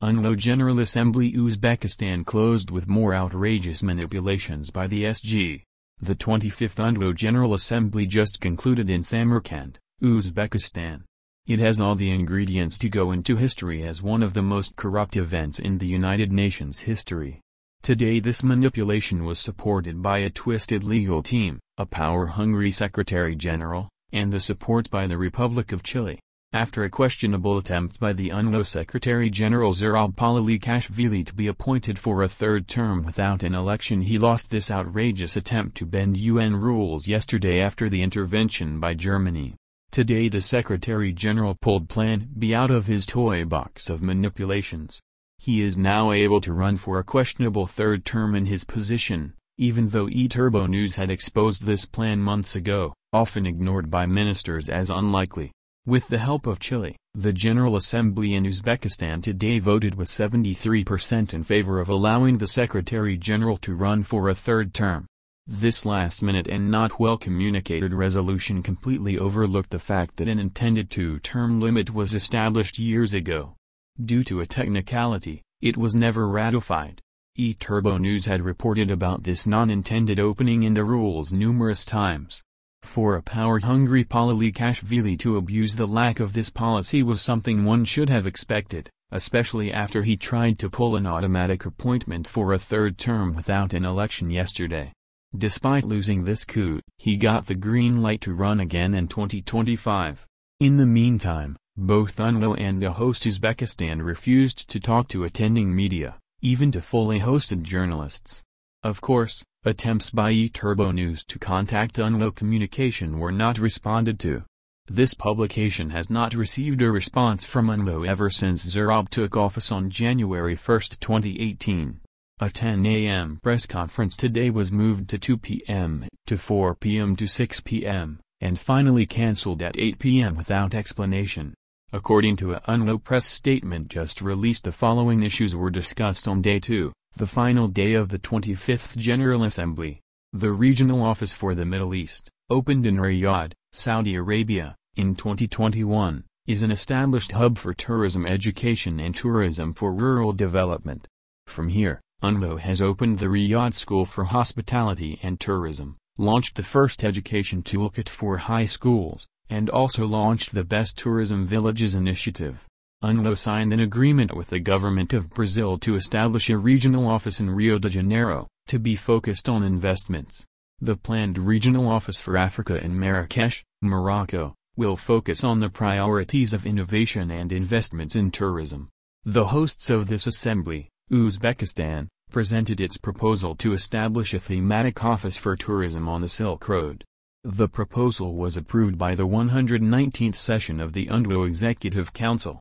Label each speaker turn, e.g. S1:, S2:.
S1: UNWTO General Assembly Uzbekistan closed with more outrageous manipulations by the SG. The 25th UNWTO General Assembly just concluded in Samarkand, Uzbekistan. It has all the ingredients to go into history as one of the most corrupt events in the United Nations history. Today this manipulation was supported by a twisted legal team, a power-hungry Secretary General, and the support by the Republic of Chile. After a questionable attempt by the UNWTO Secretary General Zurab Pololikashvili to be appointed for a third term without an election he lost this outrageous attempt to bend UN rules yesterday after the intervention by Germany. Today the Secretary General pulled Plan B out of his toy box of manipulations. He is now able to run for a questionable third term in his position, even though E-Turbo News had exposed this plan months ago, often ignored by ministers as unlikely. With the help of Chile, the General Assembly in Uzbekistan today voted with 73% in favor of allowing the Secretary General to run for a third term. This last-minute and not well-communicated resolution completely overlooked the fact that an intended two-term limit was established years ago. Due to a technicality, it was never ratified. E-Turbo News had reported about this non-intended opening in the rules numerous times. For a power-hungry Pololikashvili to abuse the lack of this policy was something one should have expected, especially after he tried to pull an automatic appointment for a third term without an election yesterday. Despite losing this coup, he got the green light to run again in 2025. In the meantime, both UNWTO and the host Uzbekistan refused to talk to attending media, even to fully hosted journalists. Of course, attempts by eTurbo News to contact UNWTO Communication were not responded to. This publication has not received a response from UNWTO ever since Zurab took office on January 1, 2018. A 10 a.m. press conference today was moved to 2 p.m., to 4 p.m. to 6 p.m., and finally cancelled at 8 p.m. without explanation. According to a UNWTO press statement just released the following issues were discussed on day 2 the final day of the 25th General Assembly, the regional office for the Middle East, opened in Riyadh, Saudi Arabia, in 2021, is an established hub for tourism education and tourism for rural development. From here, UNWTO has opened the Riyadh School for Hospitality and Tourism, launched the first education toolkit for high schools, and also launched the Best Tourism Villages initiative. UNWTO signed an agreement with the government of Brazil to establish a regional office in Rio de Janeiro, to be focused on investments. The planned regional office for Africa in Marrakesh, Morocco, will focus on the priorities of innovation and investments in tourism. The hosts of this assembly, Uzbekistan, presented its proposal to establish a thematic office for tourism on the Silk Road. The proposal was approved by the 119th session of the UNWTO Executive Council.